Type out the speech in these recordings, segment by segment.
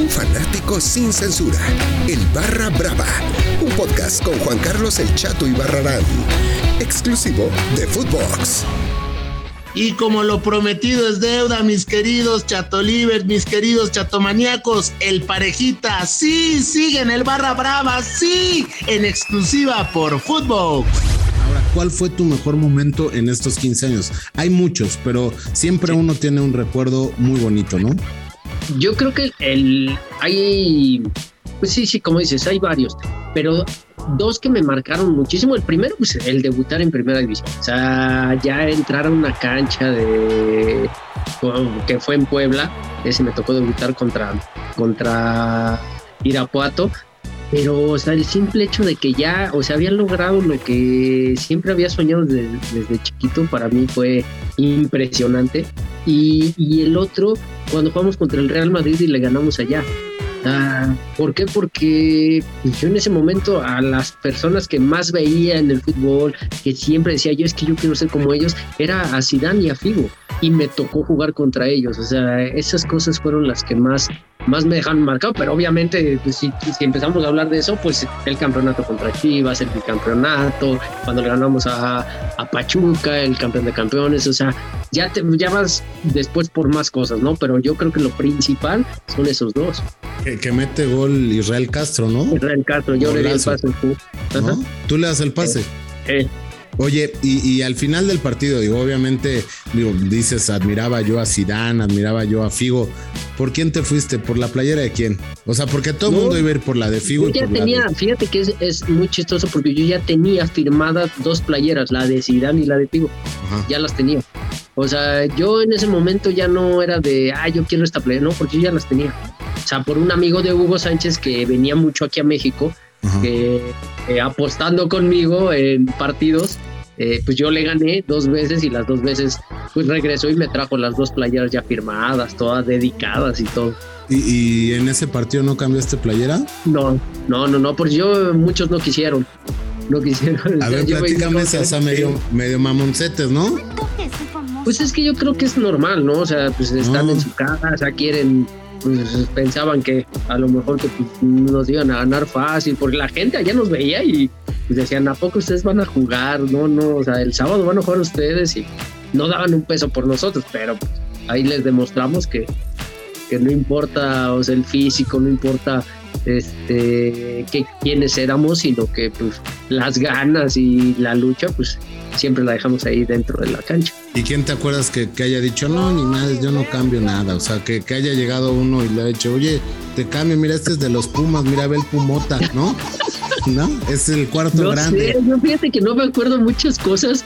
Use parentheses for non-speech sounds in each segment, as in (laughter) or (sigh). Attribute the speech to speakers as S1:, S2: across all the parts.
S1: Un fanático sin censura. El Barra Brava. Un podcast con Juan Carlos El Chato y Barrarán. Exclusivo de Footbox.
S2: Y como lo prometido es deuda, mis queridos chatolivers, mis queridos chatomaníacos, el parejita, sí, sigue en el Barra Brava, sí, en exclusiva por Footbox.
S3: Ahora, ¿cuál fue tu mejor momento en estos 15 años? Hay muchos, pero siempre uno tiene un recuerdo muy bonito, ¿no?
S4: Yo creo que el hay, pues sí, sí, como dices, hay varios, pero dos que me marcaron muchísimo. El primero, pues el debutar en primera división. O sea, ya entrar a una cancha de que fue en Puebla, ese me tocó debutar contra, contra Irapuato. Pero, o sea, el simple hecho de que ya, o sea, había logrado lo que siempre había soñado desde, desde chiquito, para mí fue impresionante. Y, y el otro, cuando jugamos contra el Real Madrid y le ganamos allá. Ah, ¿Por qué? Porque yo en ese momento a las personas que más veía en el fútbol, que siempre decía yo es que yo quiero ser como ellos, era a Zidane y a Figo y me tocó jugar contra ellos. O sea, esas cosas fueron las que más, más me dejan marcado, pero obviamente pues, si, si, empezamos a hablar de eso, pues el campeonato contra Chivas, el bicampeonato, cuando le ganamos a, a Pachuca, el campeón de campeones, o sea, ya, te, ya vas después por más cosas, ¿no? Pero yo creo que lo principal son esos dos.
S3: Que, que mete gol Israel Castro, ¿no?
S4: Israel Castro, yo le di el pase.
S3: ¿No? ¿Tú le das el pase?
S4: Eh, eh.
S3: Oye, y, y, al final del partido, digo, obviamente, digo, dices, admiraba yo a Zidane, admiraba yo a Figo. ¿Por quién te fuiste? ¿Por la playera de quién? O sea, porque todo el no, mundo iba a ir por la de Figo.
S4: Yo ya tenía,
S3: de...
S4: fíjate que es, es, muy chistoso porque yo ya tenía firmadas dos playeras, la de Zidane y la de Figo. Ajá. Ya las tenía. O sea, yo en ese momento ya no era de, ah, yo quiero esta playera, no, porque yo ya las tenía. O sea, por un amigo de Hugo Sánchez que venía mucho aquí a México, que eh, apostando conmigo en partidos, eh, pues yo le gané dos veces y las dos veces pues regresó y me trajo las dos playeras ya firmadas, todas dedicadas y todo.
S3: ¿Y, y en ese partido no cambiaste playera?
S4: No, no, no, no, porque yo muchos no quisieron. No quisieron.
S3: A (laughs) ver, platícame esa medio, medio mamoncetes, ¿no?
S4: Pues es que yo creo que es normal, ¿no? O sea, pues están no. en su casa, quieren pues pensaban que a lo mejor que pues, nos iban a ganar fácil, porque la gente allá nos veía y pues, decían, ¿a poco ustedes van a jugar? No, no, o sea, el sábado van a jugar ustedes y no daban un peso por nosotros, pero pues, ahí les demostramos que, que no importa el físico, no importa este que quiénes éramos, sino que pues las ganas y la lucha, pues siempre la dejamos ahí dentro de la cancha.
S3: ¿Y quién te acuerdas que, que haya dicho, no, ni más, yo no cambio nada? O sea, que, haya llegado uno y le haya dicho, oye, te cambio, mira, este es de los Pumas, mira, ve el Pumota, ¿no? ¿No? Es el cuarto
S4: no
S3: grande.
S4: Sé, yo fíjate que no me acuerdo muchas cosas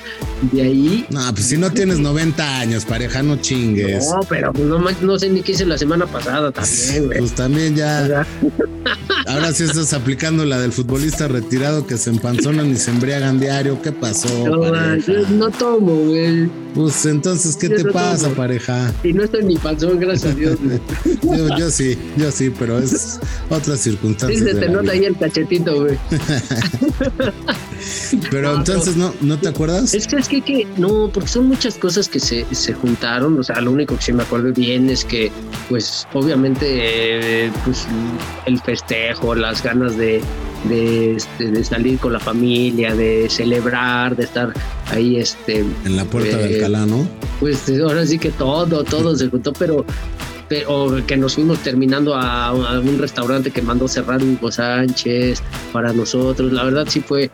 S4: de ahí.
S3: No, pues si no tienes 90 años, pareja, no chingues.
S4: No, pero pues no, no sé ni qué hice la semana pasada también, güey.
S3: Pues también ya. (laughs) Ahora sí estás aplicando la del futbolista retirado que se empanzonan y se embriagan diario. ¿Qué pasó?
S4: No, yo no tomo, güey.
S3: Pues entonces, ¿qué yo te no pasa, tomo. pareja?
S4: Y no estoy ni panzón, gracias a Dios. (laughs)
S3: yo, yo, sí, yo sí, pero es otra circunstancia.
S4: Sí, se te nota vida. ahí el cachetito, güey. (laughs)
S3: pero no, entonces, ¿no, ¿no te acuerdas?
S4: Es que es que, que, no, porque son muchas cosas que se, se juntaron. O sea, lo único que sí me acuerdo bien es que, pues, obviamente, eh, pues, el festejo, las ganas de, de, este, de, salir con la familia, de celebrar, de estar ahí este
S3: en la puerta eh, de Alcalá, ¿no?
S4: Pues ahora sí que todo, todo se juntó, pero o que nos fuimos terminando a, a, un restaurante que mandó cerrar Hugo Sánchez para nosotros. La verdad sí fue,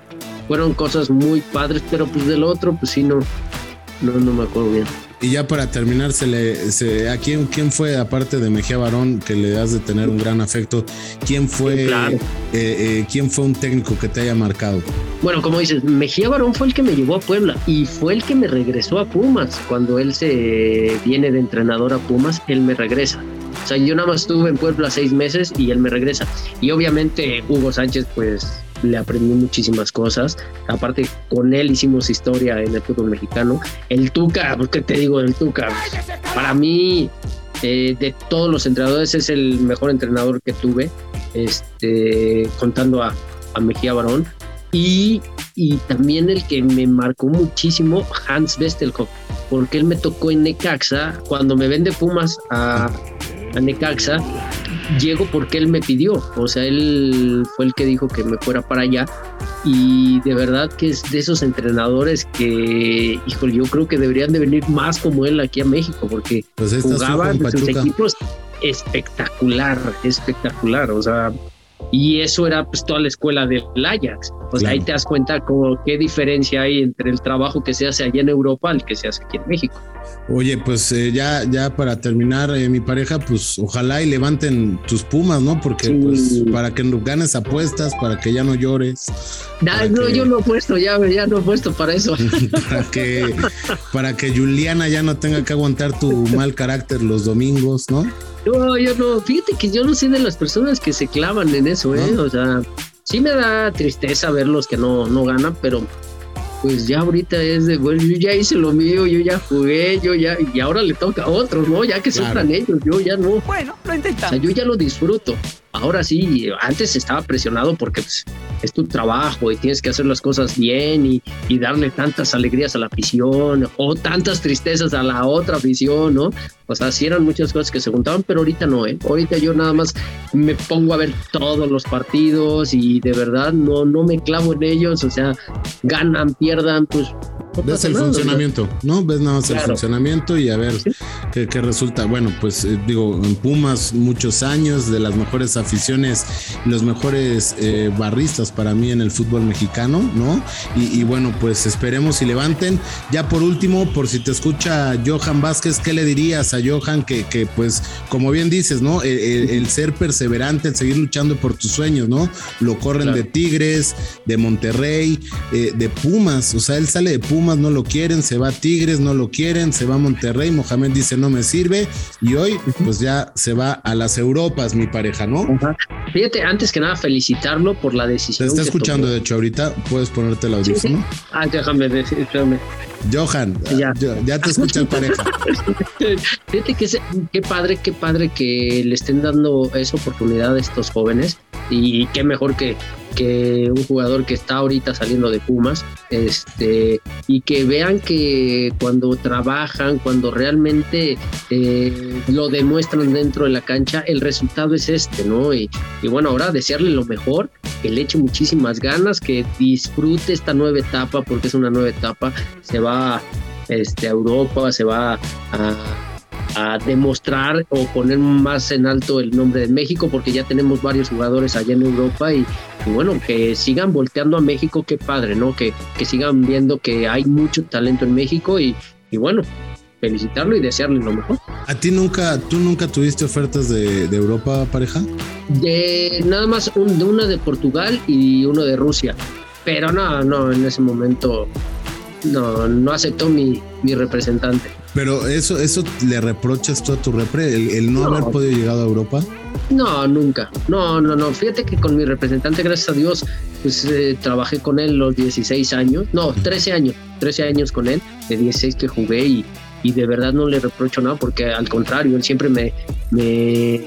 S4: fueron cosas muy padres, pero pues del otro, pues sí no, no, no me acuerdo bien.
S3: Y ya para terminar, se le, se, ¿a quién, quién fue, aparte de Mejía Barón, que le das de tener un gran afecto, quién fue,
S4: sí, claro.
S3: eh, eh, quién fue un técnico que te haya marcado?
S4: Bueno, como dices, Mejía Barón fue el que me llevó a Puebla y fue el que me regresó a Pumas. Cuando él se viene de entrenador a Pumas, él me regresa. O sea, yo nada más estuve en Puebla seis meses y él me regresa. Y obviamente Hugo Sánchez, pues le aprendí muchísimas cosas. Aparte, con él hicimos historia en el fútbol mexicano. El Tuca, (laughs) ¿qué te digo del Tuca? Para mí, eh, de todos los entrenadores, es el mejor entrenador que tuve, este, contando a, a Mejía Barón. Y, y, también el que me marcó muchísimo, Hans Westerhoff, porque él me tocó en Necaxa cuando me vende Pumas a, a Necaxa, llego porque él me pidió, o sea, él fue el que dijo que me fuera para allá y de verdad que es de esos entrenadores que, híjole, yo creo que deberían de venir más como él aquí a México porque
S3: pues
S4: jugaban sus equipos espectacular, espectacular, o sea, y eso era pues toda la escuela del Ajax. Pues ahí te das cuenta como qué diferencia hay entre el trabajo que se hace allá en Europa al que se hace aquí en México.
S3: Oye, pues eh, ya, ya para terminar, eh, mi pareja, pues ojalá y levanten tus pumas, ¿no? Porque pues para que ganes apuestas, para que ya no llores.
S4: No, yo no he puesto, ya, ya no he puesto para eso. (laughs)
S3: para que, para que Juliana ya no tenga que aguantar tu mal carácter los domingos, ¿no?
S4: No, yo no. Fíjate que yo no soy de las personas que se clavan en eso, ¿eh? O sea, sí me da tristeza verlos que no, no ganan, pero pues ya ahorita es de, bueno, yo ya hice lo mío, yo ya jugué, yo ya, y ahora le toca a otros, ¿no? Ya que sufran ellos, yo ya no.
S5: Bueno, lo intentamos.
S4: O sea, yo ya lo disfruto. Ahora sí, antes estaba presionado porque pues, es tu trabajo y tienes que hacer las cosas bien y, y, darle tantas alegrías a la afición o tantas tristezas a la otra afición, ¿no? O sea, sí eran muchas cosas que se juntaban, pero ahorita no, ¿eh? Ahorita yo nada más me pongo a ver todos los partidos y de verdad no, no me clavo en ellos, o sea, ganan, pierdan, pues
S3: Ves el funcionamiento, ¿no? Ves nada más el funcionamiento y a ver qué, resulta. Bueno, pues eh, digo, en Pumas muchos años, de las mejores aficiones, los mejores eh, barristas para mí en el fútbol mexicano, ¿no? Y, bueno, pues esperemos y levanten. Ya por último, por si te escucha Johan Vázquez, ¿qué le dirías a Johan que, que pues, como bien dices, ¿no? El, ser perseverante, el seguir luchando por tus sueños, ¿no? Lo corren de Tigres, de Monterrey, eh, de Pumas, o sea, él sale de Pumas no lo quieren, se va a Tigres, no lo quieren, se va a Monterrey, Mohamed dice no me sirve y hoy pues ya se va a las Europas mi pareja, ¿no?
S4: Fíjate, antes que nada felicitarlo por la decisión.
S3: Te está escuchando, de hecho, ahorita puedes ponerte el audífono.
S4: Ah, déjame decirme.
S3: Johan, ya, ya te escucha el pareja. (laughs)
S4: Fíjate que qué padre, qué padre que le estén dando esa oportunidad a estos jóvenes y qué mejor que, que un jugador que está ahorita saliendo de Pumas, este, y que vean que cuando trabajan, cuando realmente eh, lo demuestran dentro de la cancha, el resultado es este, ¿no? Y, bueno, ahora desearle lo mejor, que le eche muchísimas ganas, que disfrute esta nueva etapa, porque es una nueva etapa, se va este, a Europa, se va a a demostrar o poner más en alto el nombre de México, porque ya tenemos varios jugadores allá en Europa y, bueno, que sigan volteando a México, qué padre, ¿no? Que, que sigan viendo que hay mucho talento en México y, y bueno, felicitarlo y desearle lo mejor.
S3: ¿A ti nunca, tú nunca tuviste ofertas de, de Europa, pareja?
S4: De nada más un, una de Portugal y uno de Rusia, pero no, no, en ese momento no, no aceptó mi, mi representante.
S3: Pero eso, eso le reprochas tú a tu repre, el, no, haber podido llegar a Europa.
S4: No, nunca. No, no, no. Fíjate que con mi representante, gracias a Dios, pues eh, trabajé con él los 16 años, no, 13 años, 13 años con él, de 16 que jugué y, y de verdad no le reprocho nada porque al contrario, él siempre me, me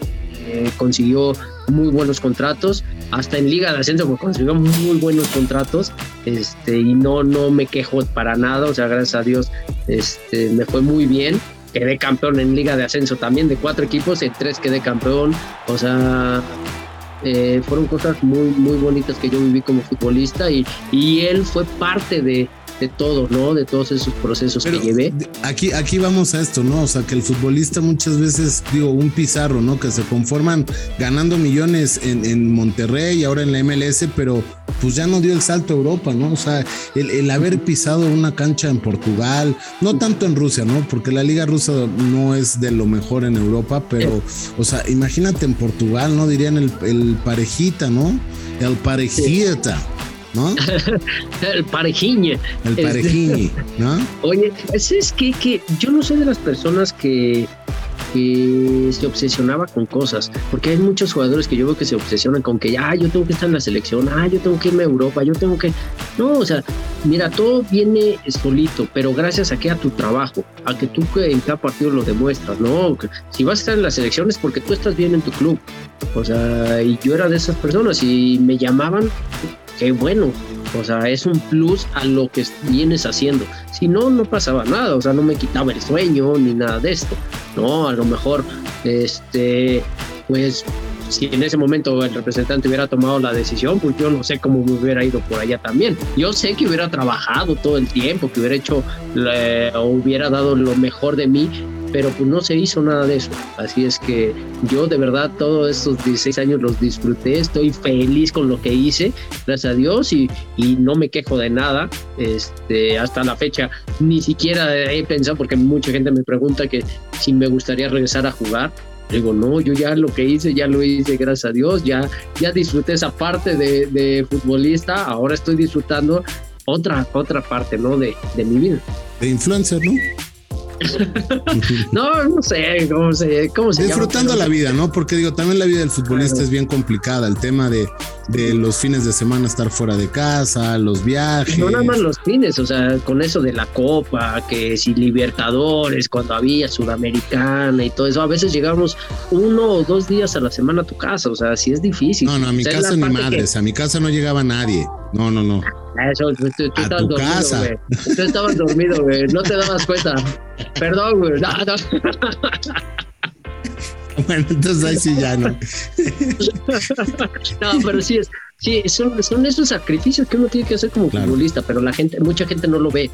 S4: consiguió muy buenos contratos, hasta en Liga de Ascenso me consiguió muy buenos contratos, este, y no, no me quejo para nada, o sea, gracias a Dios, este, me fue muy bien. Quedé campeón en Liga de Ascenso también, de cuatro equipos, en tres quedé campeón, o sea, eh, fueron cosas muy, muy bonitas que yo viví como futbolista y, y él fue parte de, de todo, ¿no? De todos esos procesos que llevé.
S3: Aquí, aquí vamos a esto, ¿no? O sea, que el futbolista muchas veces, digo, un pizarro, ¿no? Que se conforman ganando millones en, en Monterrey y ahora en la MLS, pero pues ya no dio el salto a Europa, ¿no? O sea, el, el, haber pisado una cancha en Portugal, no tanto en Rusia, ¿no? Porque la liga rusa no es de lo mejor en Europa, pero, o sea, imagínate en Portugal, ¿no? Dirían el, el parejita, ¿no? El parejita. ¿No? (laughs)
S4: el parejiñe.
S3: El parejiñe, ¿no? (laughs)
S4: Oye, es que, que yo no soy de las personas que, que se obsesionaba con cosas, porque hay muchos jugadores que yo veo que se obsesionan con que, ah, yo tengo que estar en la selección, ah, yo tengo que irme a Europa, yo tengo que... No, o sea, mira, todo viene solito, pero gracias a que a tu trabajo, a que tú en cada partido lo demuestras, ¿no? Si vas a estar en la selección es porque tú estás bien en tu club. O sea, y yo era de esas personas y me llamaban qué bueno. O sea, es un plus a lo que vienes haciendo. Si no, no pasaba nada. O sea, no me quitaba el sueño ni nada de esto. ¿no? A lo mejor, este, pues si en ese momento el representante hubiera tomado la decisión, pues yo no sé cómo me hubiera ido por allá también. Yo sé que hubiera trabajado todo el tiempo, que hubiera hecho o hubiera dado lo mejor de mí, pero pues no se hizo nada de eso. Así es que yo de verdad todos estos 16 años los disfruté, estoy feliz con lo que hice, gracias a Dios, y, y no me quejo de nada. Este, hasta la fecha ni siquiera he pensado, porque mucha gente me pregunta que si me gustaría regresar a jugar. Digo, no, yo ya lo que hice, ya lo hice, gracias a Dios, ya, ya disfruté esa parte de, de futbolista, ahora estoy disfrutando otra, otra parte, ¿no? De, de mi vida.
S3: De influencer, ¿no? (laughs)
S4: no, no sé cómo se, cómo
S3: Disfrutando la vida, ¿no? Porque digo, también la vida del futbolista es bien complicada. El tema de, de los fines de semana estar fuera de casa, los viajes.
S4: No nada más los fines, o sea, con eso de la Copa, que si Libertadores, cuando había Sudamericana y todo eso, a veces llegamos uno o dos días a la semana a tu casa, o sea, sí es difícil.
S3: No, no, a mi casa ni madres, a mi casa no llegaba nadie. No, no, no.
S4: Eso, tú, tú, tú estabas dormido, casa. güey. Tú estabas dormido, güey. No te dabas cuenta. Perdón, güey. (laughs) No, no. (laughs)
S3: Bueno, entonces ahí sí ya no. (laughs)
S4: no, pero sí es, sí, son, son esos sacrificios que uno tiene que hacer como futbolista, pero la gente, mucha gente no lo ve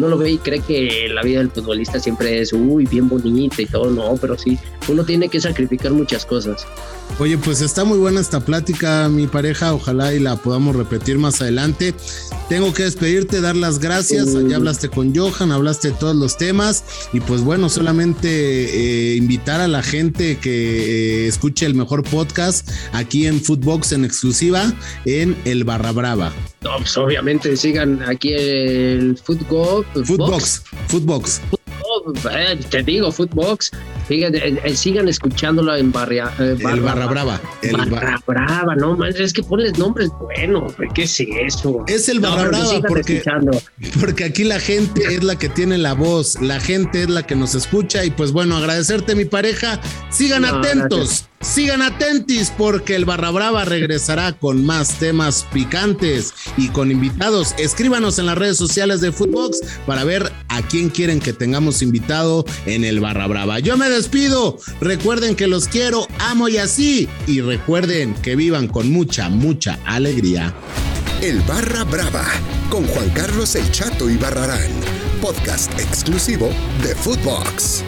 S4: no lo ve y cree que la vida del futbolista siempre es, uy, bien bonita y todo, no, pero sí, uno tiene que sacrificar muchas cosas.
S3: Oye, pues está muy buena esta plática, mi pareja, ojalá y la podamos repetir más adelante. Tengo que despedirte, dar las gracias, ya hablaste con Johan, hablaste de todos los temas y pues bueno, solamente eh, invitar a la gente que eh, escuche el mejor podcast aquí en Footbox en exclusiva en el Barra Brava.
S4: No, pues obviamente sigan aquí el Footbox.
S3: Footbox. Footbox.
S4: Eh, te digo, Footbox. Sigan, eh, eh, sigan escuchándolo en barria,
S3: el Barra Brava.
S4: El barra Brava, no man, es que ponles nombres buenos, ¿qué es eso?
S3: Es el Barra Brava porque, porque aquí la gente es la que tiene la voz, la gente es la que nos escucha y pues bueno, agradecerte mi pareja, sigan atentos. Sigan atentis porque el Barra Brava regresará con más temas picantes y con invitados. Escríbanos en las redes sociales de Footbox para ver a quién quieren que tengamos invitado en el Barra Brava. Yo me despido. Recuerden que los quiero, amo y así. Y recuerden que vivan con mucha, mucha alegría.
S1: El Barra Brava con Juan Carlos El Chato y Barrarán. Podcast exclusivo de Footbox.